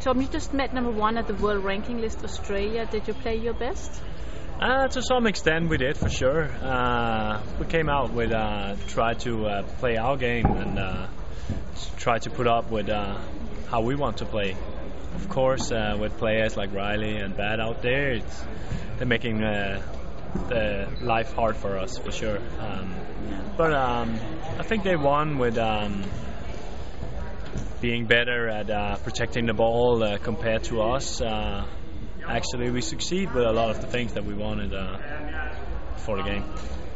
Tom, you just met number one at the world ranking list, Australia. Did you play your best? Uh, to some extent, we did for sure. Uh, we came out with uh, try to uh, play our game and uh, try to put up with uh, how we want to play. Of course, with players like Ryley and Batt out there, they're making the life hard for us for sure. Um, but um, I think they won with um, being better at uh, protecting the ball uh, compared to us. Uh, actually, we succeed with a lot of the things that we wanted uh, for the game.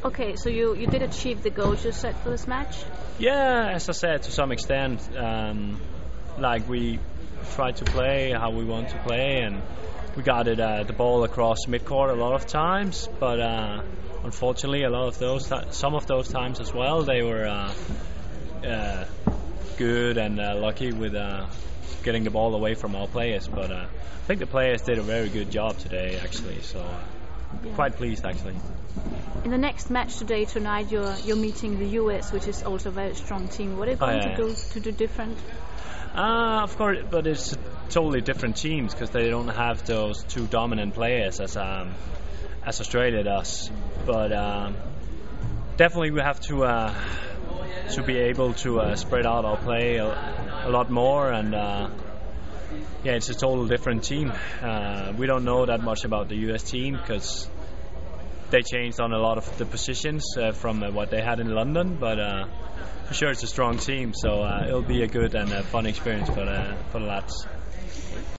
Okay, so you, you did achieve the goals you set for this match? Yeah, as I said, to some extent, um, like we tried to play how we want to play, and we got it uh, the ball across midcourt a lot of times, but uh, unfortunately, a lot of those, some of those times as well, they were good and uh, lucky with uh, getting the ball away from our players. But uh, I think the players did a very good job today, actually. So uh, Yeah. quite pleased, actually. In the next match today, tonight, you're you're meeting the US, which is also a very strong team. What are you Oh, going yeah, to do to do different? Uh, of course, but it's totally different teams because they don't have those two dominant players as um, as Australia does. But um, definitely, we have to uh, to be able to uh, spread out our play a, a lot more and. Uh, yeah, it's a total different team. Uh, we don't know that much about the US team because they changed on a lot of the positions uh, from uh, what they had in London. But uh, for sure, it's a strong team, so it'll be a good and fun experience for the for the lads.